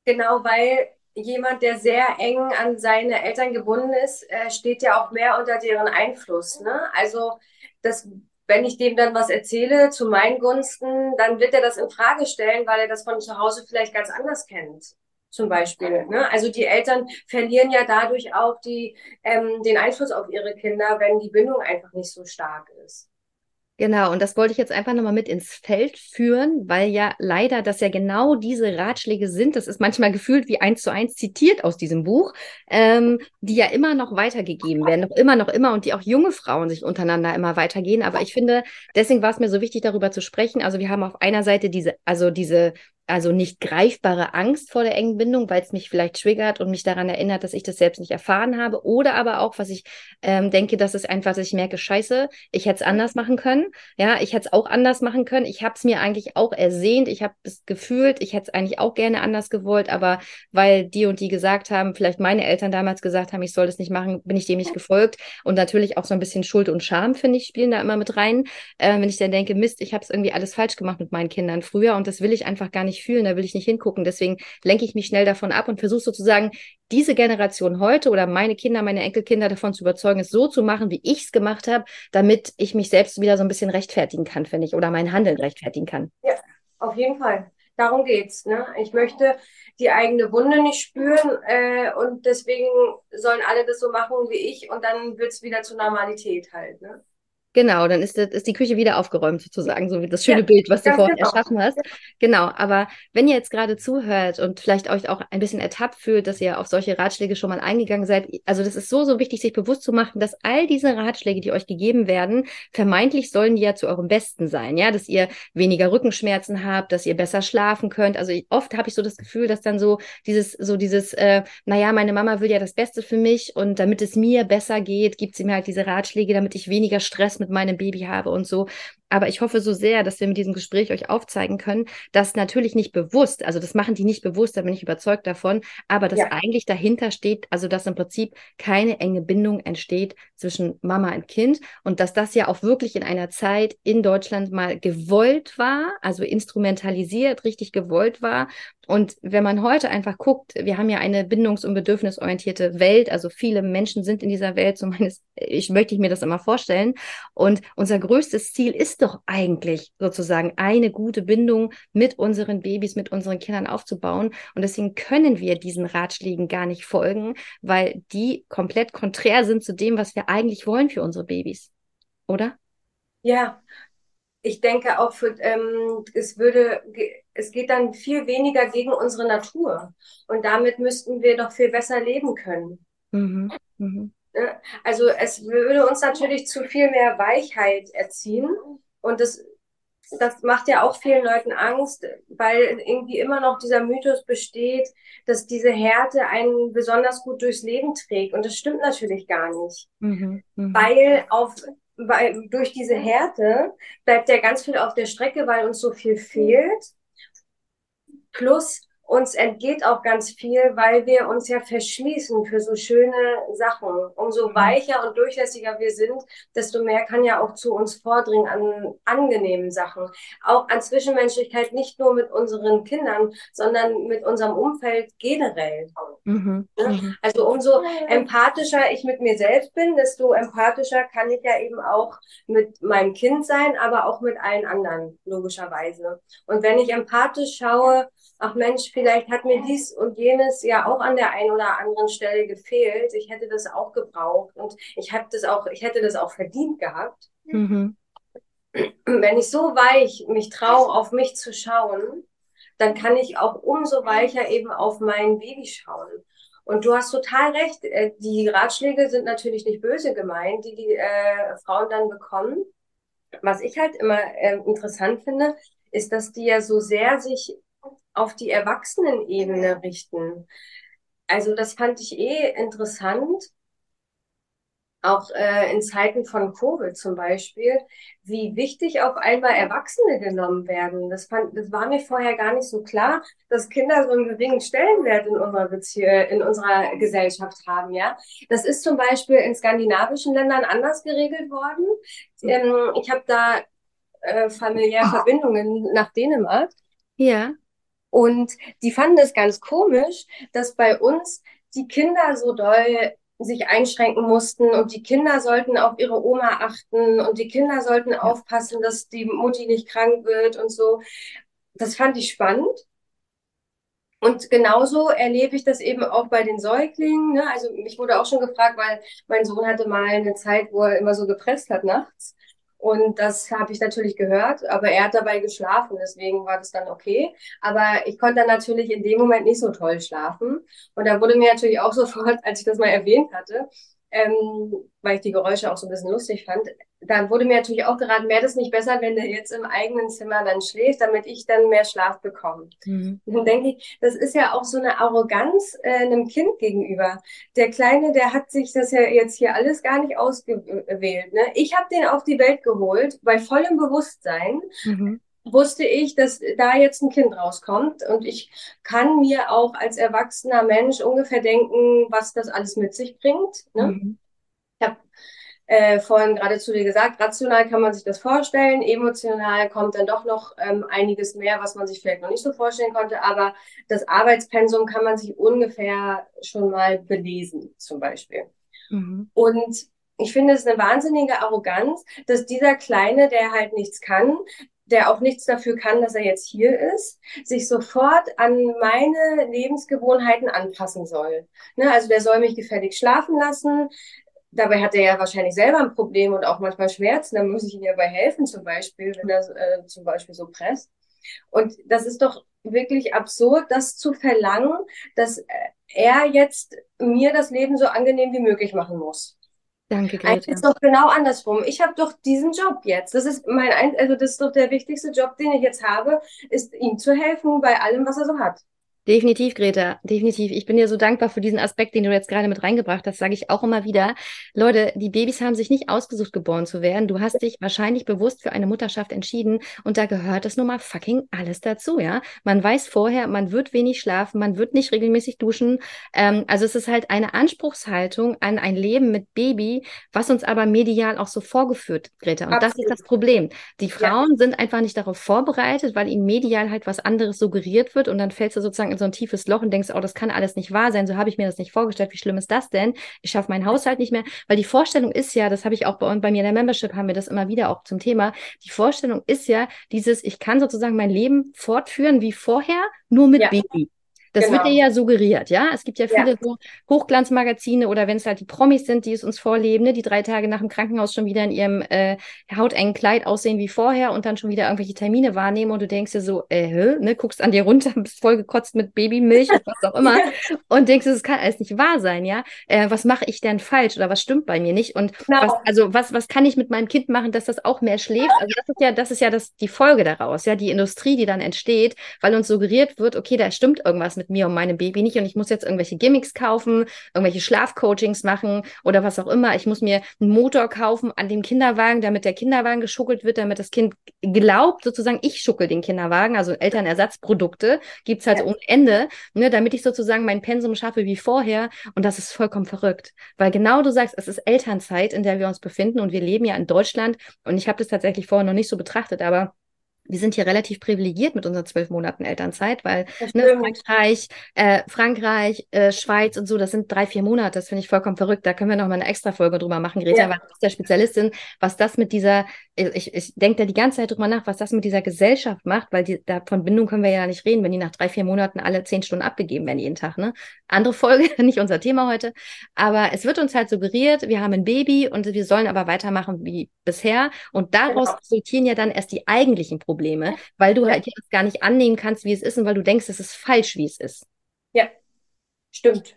Genau, weil jemand, der sehr eng an seine Eltern gebunden ist, äh, steht ja auch mehr unter deren Einfluss. Ne? Also das wenn ich dem dann was erzähle zu meinen Gunsten, dann wird er das in Frage stellen, weil er das von zu Hause vielleicht ganz anders kennt zum Beispiel. Ne? Also die Eltern verlieren ja dadurch auch die, ähm, den Einfluss auf ihre Kinder, wenn die Bindung einfach nicht so stark ist. Genau, und das wollte ich jetzt einfach nochmal mit ins Feld führen, weil ja leider das ja genau diese Ratschläge sind. Das ist manchmal gefühlt wie eins zu eins zitiert aus diesem Buch, ähm, die ja immer noch weitergegeben werden, noch immer, noch immer und die auch junge Frauen sich untereinander immer weitergehen. Aber ich finde, deswegen war es mir so wichtig, darüber zu sprechen. Also wir haben auf einer Seite diese, also diese also nicht greifbare Angst vor der engen Bindung, weil es mich vielleicht triggert und mich daran erinnert, dass ich das selbst nicht erfahren habe. Oder aber auch, was ich ähm, denke, dass es einfach, dass ich merke, scheiße, ich hätte es anders machen können. Ja, ich hätte es auch anders machen können. Ich habe es mir eigentlich auch ersehnt. Ich habe es gefühlt. Ich hätte es eigentlich auch gerne anders gewollt. Aber weil die und die gesagt haben, vielleicht meine Eltern damals gesagt haben, ich soll das nicht machen, bin ich dem nicht gefolgt. Und natürlich auch so ein bisschen Schuld und Scham, finde ich, spielen da immer mit rein. Äh, wenn ich dann denke, Mist, ich habe es irgendwie alles falsch gemacht mit meinen Kindern früher und das will ich einfach gar nicht nicht fühlen, da will ich nicht hingucken. Deswegen lenke ich mich schnell davon ab und versuche sozusagen, diese Generation heute oder meine Kinder, meine Enkelkinder davon zu überzeugen, es so zu machen, wie ich es gemacht habe, damit ich mich selbst wieder so ein bisschen rechtfertigen kann, finde ich, oder mein Handeln rechtfertigen kann. Ja, auf jeden Fall. Darum geht's. Ne? Ich möchte die eigene Wunde nicht spüren äh, und deswegen sollen alle das so machen wie ich und dann wird es wieder zur Normalität halt. Ne? Genau, dann ist, das, ist die Küche wieder aufgeräumt sozusagen, so wie das schöne ja, Bild, was du vorhin genau. erschaffen hast. Genau, aber wenn ihr jetzt gerade zuhört und vielleicht euch auch ein bisschen ertappt fühlt, dass ihr auf solche Ratschläge schon mal eingegangen seid, also das ist so, so wichtig, sich bewusst zu machen, dass all diese Ratschläge, die euch gegeben werden, vermeintlich sollen die ja zu eurem Besten sein, ja, dass ihr weniger Rückenschmerzen habt, dass ihr besser schlafen könnt. Also oft habe ich so das Gefühl, dass dann so dieses, so dieses, äh, naja, meine Mama will ja das Beste für mich und damit es mir besser geht, gibt sie mir halt diese Ratschläge, damit ich weniger Stress mit meinem Baby habe und so. Aber ich hoffe so sehr, dass wir mit diesem Gespräch euch aufzeigen können, dass natürlich nicht bewusst, also das machen die nicht bewusst, da bin ich überzeugt davon, aber dass ja. eigentlich dahinter steht, also dass im Prinzip keine enge Bindung entsteht zwischen Mama und Kind und dass das ja auch wirklich in einer Zeit in Deutschland mal gewollt war, also instrumentalisiert, richtig gewollt war und wenn man heute einfach guckt, wir haben ja eine bindungs- und bedürfnisorientierte Welt, also viele Menschen sind in dieser Welt, zumindest ich möchte ich mir das immer vorstellen. Und unser größtes Ziel ist doch eigentlich sozusagen eine gute Bindung mit unseren Babys, mit unseren Kindern aufzubauen. Und deswegen können wir diesen Ratschlägen gar nicht folgen, weil die komplett konträr sind zu dem, was wir eigentlich wollen für unsere Babys. Oder? Ja, ich denke auch, für, ähm, es würde, es geht dann viel weniger gegen unsere Natur. Und damit müssten wir doch viel besser leben können. Mhm. Mhm. Ne? Also es würde uns natürlich zu viel mehr Weichheit erziehen. Und das, das macht ja auch vielen Leuten Angst, weil irgendwie immer noch dieser Mythos besteht, dass diese Härte einen besonders gut durchs Leben trägt. Und das stimmt natürlich gar nicht. Mhm. Mhm. Weil auf weil durch diese Härte bleibt ja ganz viel auf der Strecke, weil uns so viel fehlt. Plus uns entgeht auch ganz viel, weil wir uns ja verschließen für so schöne Sachen. Umso mhm. weicher und durchlässiger wir sind, desto mehr kann ja auch zu uns vordringen an angenehmen Sachen. Auch an Zwischenmenschlichkeit, nicht nur mit unseren Kindern, sondern mit unserem Umfeld generell. Mhm. Mhm. Also umso empathischer ich mit mir selbst bin, desto empathischer kann ich ja eben auch mit meinem Kind sein, aber auch mit allen anderen, logischerweise. Und wenn ich empathisch schaue, ach Mensch, vielleicht hat mir dies und jenes ja auch an der einen oder anderen Stelle gefehlt. Ich hätte das auch gebraucht und ich habe das auch, ich hätte das auch verdient gehabt. Mhm. Wenn ich so weich mich traue, auf mich zu schauen, dann kann ich auch umso weicher eben auf mein Baby schauen. Und du hast total recht. Äh, die Ratschläge sind natürlich nicht böse gemeint, die die äh, Frauen dann bekommen. Was ich halt immer äh, interessant finde, ist, dass die ja so sehr sich auf die Erwachsenenebene richten. Also das fand ich eh interessant, auch äh, in Zeiten von Covid zum Beispiel, wie wichtig auf einmal Erwachsene genommen werden. Das, fand, das war mir vorher gar nicht so klar, dass Kinder so einen geringen Stellenwert in unserer Bezie in unserer Gesellschaft haben. Ja, das ist zum Beispiel in skandinavischen Ländern anders geregelt worden. Ähm, ich habe da äh, familiäre Verbindungen nach Dänemark. Ja. Und die fanden es ganz komisch, dass bei uns die Kinder so doll sich einschränken mussten und die Kinder sollten auf ihre Oma achten und die Kinder sollten aufpassen, dass die Mutti nicht krank wird und so. Das fand ich spannend. Und genauso erlebe ich das eben auch bei den Säuglingen. Ne? Also mich wurde auch schon gefragt, weil mein Sohn hatte mal eine Zeit, wo er immer so gepresst hat nachts. Und das habe ich natürlich gehört, aber er hat dabei geschlafen, deswegen war das dann okay. Aber ich konnte dann natürlich in dem Moment nicht so toll schlafen. Und da wurde mir natürlich auch <laughs> sofort, als ich das mal erwähnt hatte, ähm, weil ich die Geräusche auch so ein bisschen lustig fand, da wurde mir natürlich auch geraten, wäre das nicht besser, wenn der jetzt im eigenen Zimmer dann schläft, damit ich dann mehr Schlaf bekomme. Mhm. Und dann denke ich, das ist ja auch so eine Arroganz äh, einem Kind gegenüber. Der Kleine, der hat sich das ja jetzt hier alles gar nicht ausgewählt. Ne? Ich habe den auf die Welt geholt, bei vollem Bewusstsein. Mhm wusste ich, dass da jetzt ein Kind rauskommt und ich kann mir auch als erwachsener Mensch ungefähr denken, was das alles mit sich bringt. Ne? Mhm. Ich habe äh, vorhin gerade zu dir gesagt, rational kann man sich das vorstellen, emotional kommt dann doch noch ähm, einiges mehr, was man sich vielleicht noch nicht so vorstellen konnte, aber das Arbeitspensum kann man sich ungefähr schon mal belesen, zum Beispiel. Mhm. Und ich finde es eine wahnsinnige Arroganz, dass dieser Kleine, der halt nichts kann, der auch nichts dafür kann, dass er jetzt hier ist, sich sofort an meine Lebensgewohnheiten anpassen soll. Ne? Also der soll mich gefällig schlafen lassen. Dabei hat er ja wahrscheinlich selber ein Problem und auch manchmal Schmerzen. Da muss ich ihm ja bei helfen, zum Beispiel, wenn er äh, zum Beispiel so presst. Und das ist doch wirklich absurd, das zu verlangen, dass äh, er jetzt mir das Leben so angenehm wie möglich machen muss. Danke, Greta. Eigentlich ist doch genau andersrum. Ich habe doch diesen Job jetzt. Das ist mein, ein also das ist doch der wichtigste Job, den ich jetzt habe, ist ihm zu helfen bei allem, was er so hat. Definitiv, Greta, definitiv. Ich bin dir so dankbar für diesen Aspekt, den du jetzt gerade mit reingebracht hast, sage ich auch immer wieder. Leute, die Babys haben sich nicht ausgesucht, geboren zu werden. Du hast dich wahrscheinlich bewusst für eine Mutterschaft entschieden und da gehört das nun mal fucking alles dazu, ja. Man weiß vorher, man wird wenig schlafen, man wird nicht regelmäßig duschen. Ähm, also es ist halt eine Anspruchshaltung an ein Leben mit Baby, was uns aber medial auch so vorgeführt, Greta. Und Absolut. das ist das Problem. Die Frauen ja. sind einfach nicht darauf vorbereitet, weil ihnen medial halt was anderes suggeriert wird und dann fällst du sozusagen in so ein tiefes Loch und denkst, oh, das kann alles nicht wahr sein, so habe ich mir das nicht vorgestellt, wie schlimm ist das denn? Ich schaffe meinen Haushalt nicht mehr, weil die Vorstellung ist ja, das habe ich auch bei, bei mir in der Membership, haben wir das immer wieder auch zum Thema, die Vorstellung ist ja dieses, ich kann sozusagen mein Leben fortführen wie vorher, nur mit ja. Baby. Das genau. wird dir ja suggeriert, ja. Es gibt ja viele ja. so Hochglanzmagazine oder wenn es halt die Promis sind, die es uns vorleben, ne, die drei Tage nach dem Krankenhaus schon wieder in ihrem äh, hautengen Kleid aussehen wie vorher und dann schon wieder irgendwelche Termine wahrnehmen und du denkst dir so, äh, ne, guckst an dir runter, <laughs> bist voll gekotzt mit Babymilch und was auch immer und denkst, das kann alles nicht wahr sein, ja. Äh, was mache ich denn falsch oder was stimmt bei mir nicht? Und genau. was, also was, was kann ich mit meinem Kind machen, dass das auch mehr schläft? Also das ist ja, das ist ja das, die Folge daraus, ja, die Industrie, die dann entsteht, weil uns suggeriert wird, okay, da stimmt irgendwas mit mir und meinem Baby nicht und ich muss jetzt irgendwelche Gimmicks kaufen, irgendwelche Schlafcoachings machen oder was auch immer. Ich muss mir einen Motor kaufen an dem Kinderwagen, damit der Kinderwagen geschuckelt wird, damit das Kind glaubt, sozusagen, ich schuckel den Kinderwagen, also Elternersatzprodukte gibt es halt ja. ohne Ende, ne, damit ich sozusagen mein Pensum schaffe wie vorher und das ist vollkommen verrückt, weil genau du sagst, es ist Elternzeit, in der wir uns befinden und wir leben ja in Deutschland und ich habe das tatsächlich vorher noch nicht so betrachtet, aber wir sind hier relativ privilegiert mit unseren zwölf Monaten Elternzeit, weil ne, Frankreich, äh, Frankreich, äh, Schweiz und so, das sind drei, vier Monate. Das finde ich vollkommen verrückt. Da können wir noch mal eine extra Folge drüber machen, Greta, ja. weil du bist der Spezialistin, was das mit dieser, ich, ich denke da die ganze Zeit drüber nach, was das mit dieser Gesellschaft macht, weil die, da von Bindung können wir ja nicht reden, wenn die nach drei, vier Monaten alle zehn Stunden abgegeben werden jeden Tag. Ne? Andere Folge, <laughs> nicht unser Thema heute. Aber es wird uns halt suggeriert, wir haben ein Baby und wir sollen aber weitermachen wie bisher. Und daraus genau. resultieren ja dann erst die eigentlichen Probleme. Probleme, weil du ja. halt jetzt gar nicht annehmen kannst, wie es ist und weil du denkst, es ist falsch, wie es ist. Ja, stimmt.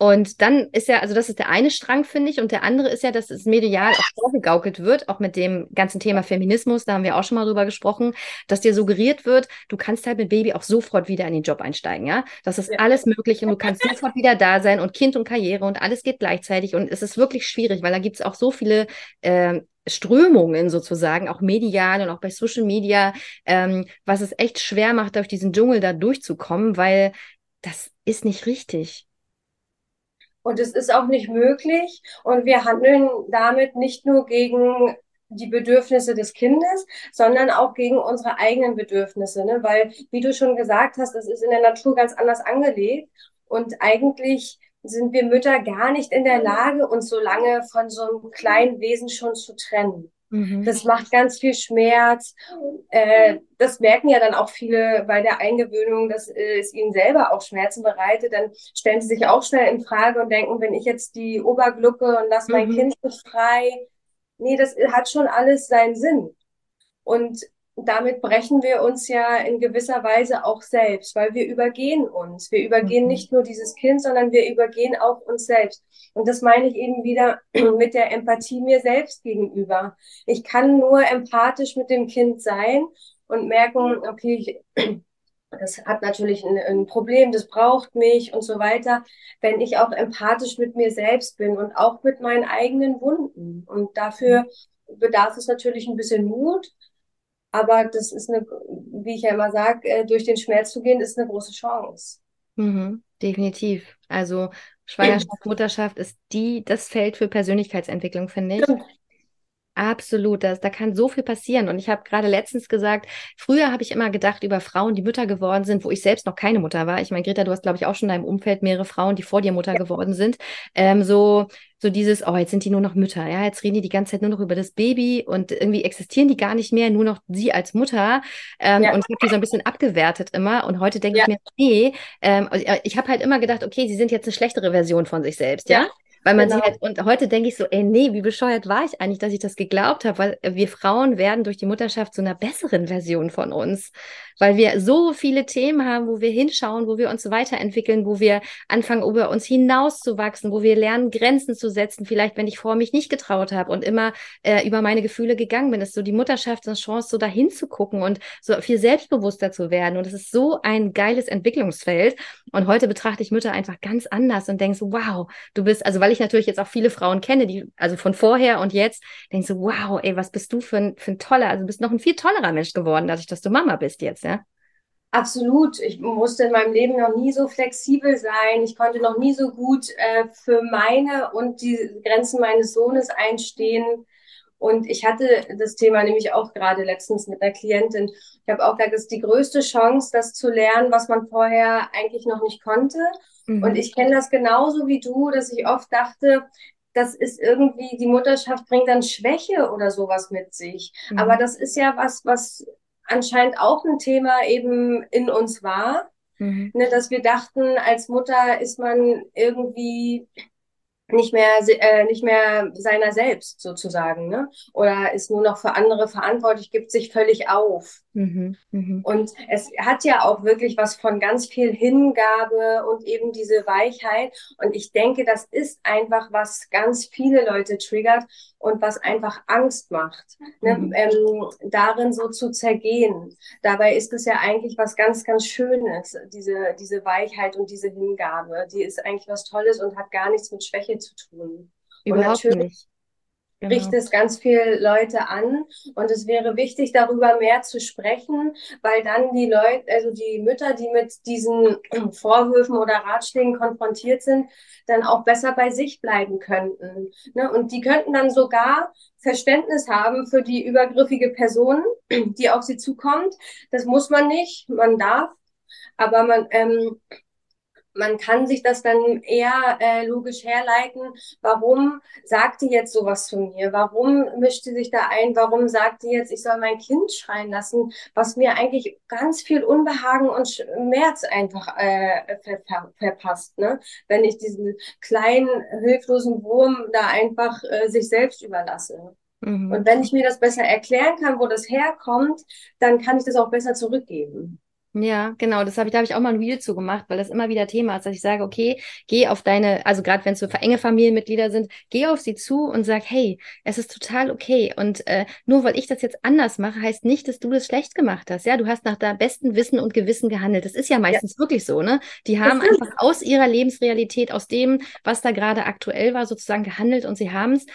Und dann ist ja, also das ist der eine Strang, finde ich, und der andere ist ja, dass es medial auch vorgegaukelt wird, auch mit dem ganzen Thema Feminismus, da haben wir auch schon mal drüber gesprochen, dass dir suggeriert wird, du kannst halt mit Baby auch sofort wieder in den Job einsteigen, ja. Das ist ja. alles möglich und du kannst sofort wieder da sein und Kind und Karriere und alles geht gleichzeitig und es ist wirklich schwierig, weil da gibt es auch so viele äh, Strömungen sozusagen, auch medial und auch bei Social Media, ähm, was es echt schwer macht, durch diesen Dschungel da durchzukommen, weil das ist nicht richtig. Und es ist auch nicht möglich. Und wir handeln damit nicht nur gegen die Bedürfnisse des Kindes, sondern auch gegen unsere eigenen Bedürfnisse. Ne? Weil, wie du schon gesagt hast, es ist in der Natur ganz anders angelegt. Und eigentlich sind wir Mütter gar nicht in der Lage, uns so lange von so einem kleinen Wesen schon zu trennen. Mhm. Das macht ganz viel Schmerz. Äh, das merken ja dann auch viele bei der Eingewöhnung, dass äh, es ihnen selber auch Schmerzen bereitet. Dann stellen sie sich auch schnell in Frage und denken, wenn ich jetzt die Oberglucke und lasse mein mhm. Kind frei, nee, das hat schon alles seinen Sinn. Und damit brechen wir uns ja in gewisser Weise auch selbst, weil wir übergehen uns. Wir übergehen mhm. nicht nur dieses Kind, sondern wir übergehen auch uns selbst. Und das meine ich eben wieder <clears throat> mit der Empathie mir selbst gegenüber. Ich kann nur empathisch mit dem Kind sein und merken, okay, ich, <clears throat> das hat natürlich ein, ein, Problem, das braucht mich und so weiter, wenn ich auch empathisch mit mir selbst bin und auch mit meinen eigenen Wunden. Und dafür bedarf es natürlich ein bisschen Mut, aber das ist eine, wie ich ja immer sage, äh, durch den Schmerz zu gehen, ist eine große Chance. Mhm, definitiv. Also Schwangerschaft, Mutterschaft ist die, das Feld für Persönlichkeitsentwicklung, finde ich. Stimmt. Absolut, das, da kann so viel passieren. Und ich habe gerade letztens gesagt, früher habe ich immer gedacht über Frauen, die Mütter geworden sind, wo ich selbst noch keine Mutter war. Ich meine, Greta, du hast, glaube ich, auch schon in deinem Umfeld mehrere Frauen, die vor dir Mutter ja. geworden sind. Ähm, so, so dieses, oh, jetzt sind die nur noch Mütter, ja, jetzt reden die die ganze Zeit nur noch über das Baby und irgendwie existieren die gar nicht mehr, nur noch sie als Mutter. Ähm, ja. Und ich habe die so ein bisschen abgewertet immer. Und heute denke ja. ich mir, nee, ähm, äh, ich habe halt immer gedacht, okay, sie sind jetzt eine schlechtere Version von sich selbst, ja. Weil man genau. sie halt, und heute denke ich so, ey, nee, wie bescheuert war ich eigentlich, dass ich das geglaubt habe, weil wir Frauen werden durch die Mutterschaft zu einer besseren Version von uns. Weil wir so viele Themen haben, wo wir hinschauen, wo wir uns weiterentwickeln, wo wir anfangen, über uns hinauszuwachsen, wo wir lernen, Grenzen zu setzen. Vielleicht, wenn ich vor mich nicht getraut habe und immer äh, über meine Gefühle gegangen bin, ist so die Mutterschaft eine Chance, so dahin zu gucken und so viel selbstbewusster zu werden. Und es ist so ein geiles Entwicklungsfeld. Und heute betrachte ich Mütter einfach ganz anders und denke so, wow, du bist, also weil ich natürlich jetzt auch viele Frauen kenne, die, also von vorher und jetzt, denke so, wow, ey, was bist du für ein, für ein toller, also du bist noch ein viel tollerer Mensch geworden, dadurch, dass du Mama bist jetzt, ja? Absolut. Ich musste in meinem Leben noch nie so flexibel sein. Ich konnte noch nie so gut äh, für meine und die Grenzen meines Sohnes einstehen. Und ich hatte das Thema nämlich auch gerade letztens mit einer Klientin. Ich habe auch gesagt, das ist die größte Chance, das zu lernen, was man vorher eigentlich noch nicht konnte. Mhm. Und ich kenne das genauso wie du, dass ich oft dachte, das ist irgendwie, die Mutterschaft bringt dann Schwäche oder sowas mit sich. Mhm. Aber das ist ja was, was anscheinend auch ein Thema eben in uns war. Mhm. Ne, dass wir dachten, als Mutter ist man irgendwie nicht mehr äh, nicht mehr seiner selbst sozusagen ne oder ist nur noch für andere verantwortlich gibt sich völlig auf mhm, mh. und es hat ja auch wirklich was von ganz viel Hingabe und eben diese Weichheit und ich denke das ist einfach was ganz viele Leute triggert und was einfach Angst macht ne? mhm. ähm, darin so zu zergehen dabei ist es ja eigentlich was ganz ganz Schönes diese diese Weichheit und diese Hingabe die ist eigentlich was Tolles und hat gar nichts mit Schwäche zu tun. Überhaupt und natürlich nicht. Genau. Es ganz viele Leute an und es wäre wichtig, darüber mehr zu sprechen, weil dann die Leute, also die Mütter, die mit diesen <clears throat> Vorwürfen oder Ratschlägen konfrontiert sind, dann auch besser bei sich bleiben könnten. Ne? Und die könnten dann sogar Verständnis haben für die übergriffige Person, <clears throat> die auf sie zukommt. Das muss man nicht, man darf, aber man ähm, man kann sich das dann eher äh, logisch herleiten, warum sagt die jetzt sowas zu mir? Warum mischt sie sich da ein? Warum sagt die jetzt, ich soll mein Kind schreien lassen, was mir eigentlich ganz viel Unbehagen und Schmerz einfach äh, ver ver verpasst, ne? Wenn ich diesen kleinen, hilflosen Wurm da einfach äh, sich selbst überlasse. Mhm. Und wenn ich mir das besser erklären kann, wo das herkommt, dann kann ich das auch besser zurückgeben. Ja, genau. Das habe ich, da habe ich auch mal ein Reel zu gemacht, weil das immer wieder Thema ist, dass ich sage, okay, geh auf deine, also gerade wenn es so enge Familienmitglieder sind, geh auf sie zu und sag, hey, es ist total okay. Und äh, nur weil ich das jetzt anders mache, heißt nicht, dass du das schlecht gemacht hast. Ja, du hast nach deinem besten Wissen und Gewissen gehandelt. Das ist ja meistens ja. wirklich so, ne? Die haben einfach aus ihrer Lebensrealität, aus dem, was da gerade aktuell war, sozusagen gehandelt und sie haben es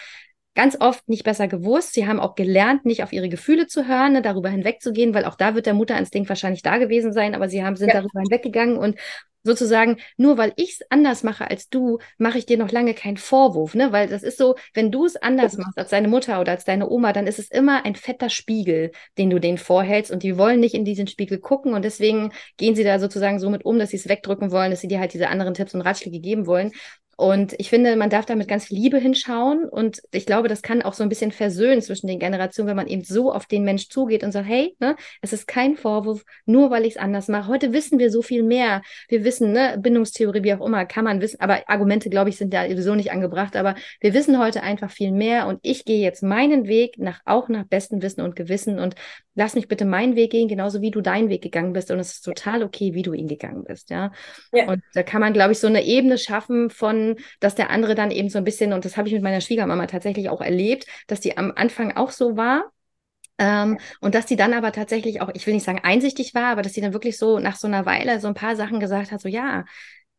ganz oft nicht besser gewusst. Sie haben auch gelernt, nicht auf ihre Gefühle zu hören, ne, darüber hinwegzugehen, weil auch da wird der Mutterinstinkt wahrscheinlich da gewesen sein, aber sie haben, sind ja. darüber hinweggegangen und sozusagen, nur weil ich es anders mache als du, mache ich dir noch lange keinen Vorwurf, ne? Weil das ist so, wenn du es anders machst als deine Mutter oder als deine Oma, dann ist es immer ein fetter Spiegel, den du denen vorhältst und die wollen nicht in diesen Spiegel gucken und deswegen gehen sie da sozusagen so mit um, dass sie es wegdrücken wollen, dass sie dir halt diese anderen Tipps und Ratschläge geben wollen. Und ich finde, man darf da mit ganz viel Liebe hinschauen. Und ich glaube, das kann auch so ein bisschen versöhnen zwischen den Generationen, wenn man eben so auf den Mensch zugeht und sagt, hey, ne, es ist kein Vorwurf, nur weil ich es anders mache. Heute wissen wir so viel mehr. Wir wissen, ne, Bindungstheorie, wie auch immer, kann man wissen, aber Argumente, glaube ich, sind da sowieso nicht angebracht. Aber wir wissen heute einfach viel mehr und ich gehe jetzt meinen Weg nach, auch nach bestem Wissen und Gewissen und lass mich bitte meinen Weg gehen, genauso wie du deinen Weg gegangen bist. Und es ist total okay, wie du ihn gegangen bist, ja. ja. Und da kann man, glaube ich, so eine Ebene schaffen von, dass der andere dann eben so ein bisschen, und das habe ich mit meiner Schwiegermama tatsächlich auch erlebt, dass die am Anfang auch so war. Ähm, und dass die dann aber tatsächlich auch, ich will nicht sagen einsichtig war, aber dass die dann wirklich so nach so einer Weile so ein paar Sachen gesagt hat, so ja,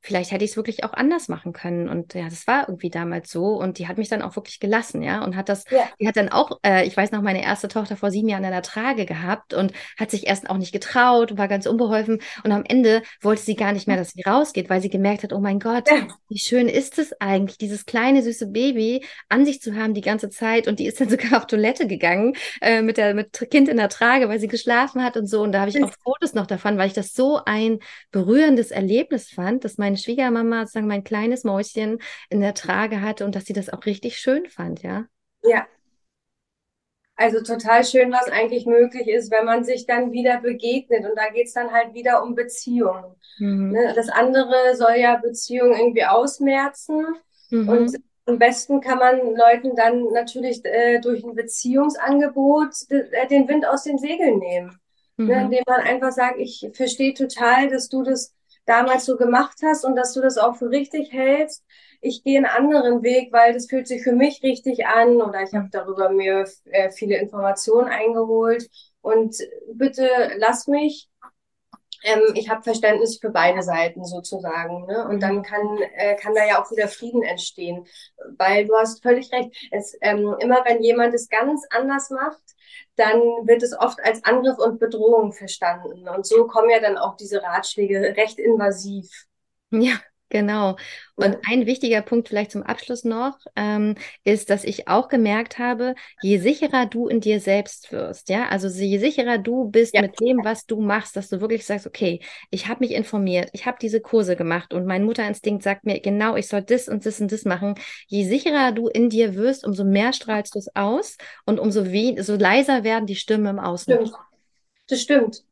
vielleicht hätte ich es wirklich auch anders machen können. Und ja, das war irgendwie damals so. Und die hat mich dann auch wirklich gelassen, ja. Und hat das, ja. die hat dann auch, äh, ich weiß noch, meine erste Tochter vor sieben Jahren in der Trage gehabt und hat sich erst auch nicht getraut, war ganz unbeholfen. Und am Ende wollte sie gar nicht mehr, dass sie rausgeht, weil sie gemerkt hat, oh mein Gott, ja. wie schön ist es eigentlich, dieses kleine süße Baby an sich zu haben die ganze Zeit. Und die ist dann <laughs> sogar auf Toilette gegangen äh, mit der mit Kind in der Trage, weil sie geschlafen hat und so. Und da habe ich auch Fotos noch davon, weil ich das so ein berührendes Erlebnis fand, dass meine meine Schwiegermama sozusagen mein kleines Mäuschen in der Trage hatte und dass sie das auch richtig schön fand, ja? Ja. Also total schön, was eigentlich möglich ist, wenn man sich dann wieder begegnet. Und da geht es dann halt wieder um Beziehungen. Mhm. Ne? Das andere soll ja Beziehungen irgendwie ausmerzen. Mhm. Und am besten kann man Leuten dann natürlich äh, durch ein Beziehungsangebot äh, den Wind aus den Segeln nehmen. Ne, mhm. Ne, indem man einfach sagt, ich verstehe total, dass du das damals so gemacht hast und dass du das auch für richtig hältst. Ich gehe einen anderen Weg, weil das fühlt sich für mich richtig an oder ich habe darüber mir äh, viele Informationen eingeholt. Und bitte lass mich ähm, ich habe Verständnis für beide Seiten sozusagen. Ne? Und dann mhm. kann, äh, kann da ja auch wieder Frieden entstehen. Weil du hast völlig recht. Es, ähm, immer wenn jemand es ganz anders macht, dann wird es oft als Angriff und Bedrohung verstanden. Und so kommen ja dann auch diese Ratschläge recht invasiv. Ja, Genau. Und ein wichtiger Punkt vielleicht zum Abschluss noch ähm, ist, dass ich auch gemerkt habe, je sicherer du in dir selbst wirst, ja, also je sicherer du bist ja. mit dem, was du machst, dass du wirklich sagst, okay, ich habe mich informiert, ich habe diese Kurse gemacht und mein Mutterinstinkt sagt mir genau, ich soll das und das und das machen. Je sicherer du in dir wirst, umso mehr strahlst du es aus und umso so leiser werden die Stimmen im Außen. Stimmt. Das stimmt.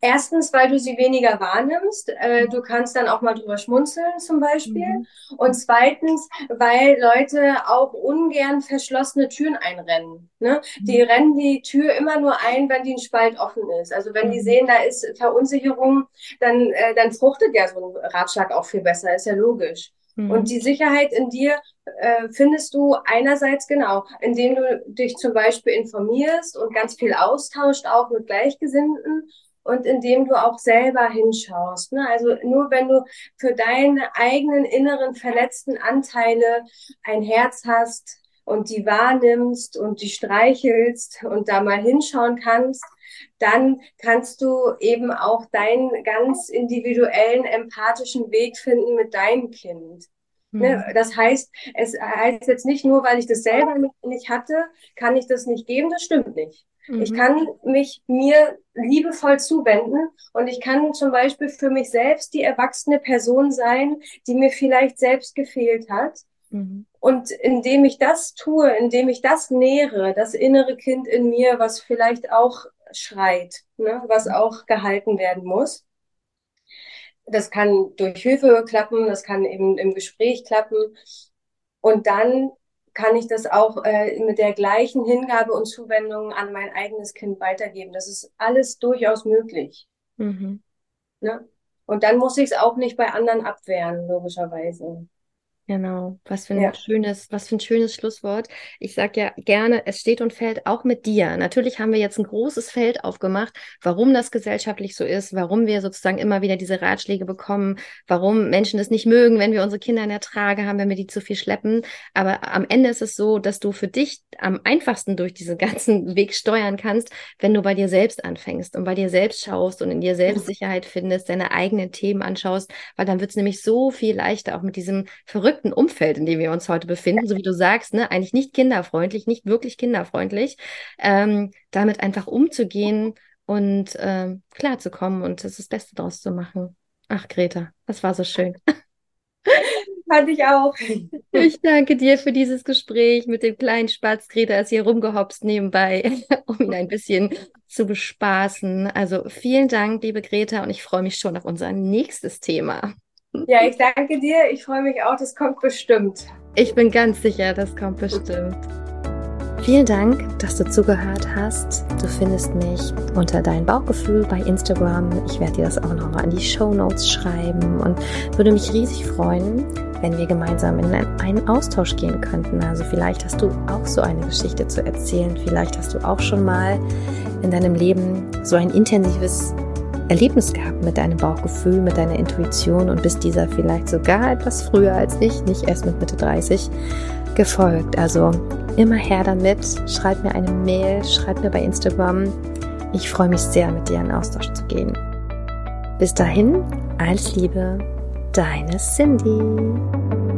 Erstens, weil du sie weniger wahrnimmst. Äh, du kannst dann auch mal drüber schmunzeln zum Beispiel. Mhm. Und zweitens, weil Leute auch ungern verschlossene Türen einrennen. Ne? Mhm. Die rennen die Tür immer nur ein, wenn die ein Spalt offen ist. Also wenn die mhm. sehen, da ist Verunsicherung, dann, äh, dann fruchtet ja so ein Ratschlag auch viel besser. Ist ja logisch. Mhm. Und die Sicherheit in dir äh, findest du einerseits genau, indem du dich zum Beispiel informierst und ganz viel austauscht, auch mit Gleichgesinnten und indem du auch selber hinschaust. Ne? Also nur wenn du für deine eigenen inneren verletzten Anteile ein Herz hast und die wahrnimmst und die streichelst und da mal hinschauen kannst, dann kannst du eben auch deinen ganz individuellen, empathischen Weg finden mit deinem Kind. Ne? Mhm. Das heißt, es heißt jetzt nicht nur, weil ich das selber nicht hatte, kann ich das nicht geben, das stimmt nicht. Mhm. Ich kann mich mir liebevoll zuwenden und ich kann zum Beispiel für mich selbst die erwachsene Person sein, die mir vielleicht selbst gefehlt hat. Mhm. Und indem ich das tue, indem ich das nähere, das innere Kind in mir, was vielleicht auch schreit, ne, was auch gehalten werden muss. Das kann durch Hilfe klappen, das kann eben im Gespräch klappen. Und dann kann ich das auch äh, mit der gleichen Hingabe und Zuwendung an mein eigenes Kind weitergeben. Das ist alles durchaus möglich. Mhm. Ne? Und dann muss ich es auch nicht bei anderen abwehren, logischerweise. Genau, was für ein ja. schönes, was für ein schönes Schlusswort. Ich sage ja gerne, es steht und fällt auch mit dir. Natürlich haben wir jetzt ein großes Feld aufgemacht, warum das gesellschaftlich so ist, warum wir sozusagen immer wieder diese Ratschläge bekommen, warum Menschen es nicht mögen, wenn wir unsere Kinder in der Trage haben, wenn wir die zu viel schleppen. Aber am Ende ist es so, dass du für dich am einfachsten durch diesen <laughs> ganzen Weg steuern kannst, wenn du bei dir selbst anfängst und bei dir selbst schaust und in dir Selbstsicherheit findest, deine eigenen Themen anschaust, weil dann wird es nämlich so viel leichter, auch mit diesem verrückten verrückten Umfeld, in dem wir uns heute befinden, so wie du sagst, ne, eigentlich nicht kinderfreundlich, nicht wirklich kinderfreundlich, ähm, damit einfach umzugehen und ähm, klarzukommen und das, das Beste daraus zu machen. Ach, Greta, das war so schön. <laughs> Fand ich auch. Ich danke dir für dieses Gespräch mit dem kleinen Spatz. Greta ist hier rumgehopst nebenbei, <laughs> um ihn ein bisschen zu bespaßen. Also vielen Dank, liebe Greta, und ich freue mich schon auf unser nächstes Thema. Ja, ich danke dir. Ich freue mich auch. Das kommt bestimmt. Ich bin ganz sicher, das kommt bestimmt. Vielen Dank, dass du zugehört hast. Du findest mich unter dein Bauchgefühl bei Instagram. Ich werde dir das auch nochmal in die Show Notes schreiben und würde mich riesig freuen, wenn wir gemeinsam in einen Austausch gehen könnten. Also vielleicht hast du auch so eine Geschichte zu erzählen. Vielleicht hast du auch schon mal in deinem Leben so ein intensives Erlebnis gehabt mit deinem Bauchgefühl, mit deiner Intuition und bist dieser vielleicht sogar etwas früher als ich, nicht erst mit Mitte 30, gefolgt. Also immer her damit. Schreib mir eine Mail, schreib mir bei Instagram. Ich freue mich sehr, mit dir in Austausch zu gehen. Bis dahin, alles Liebe, deine Cindy.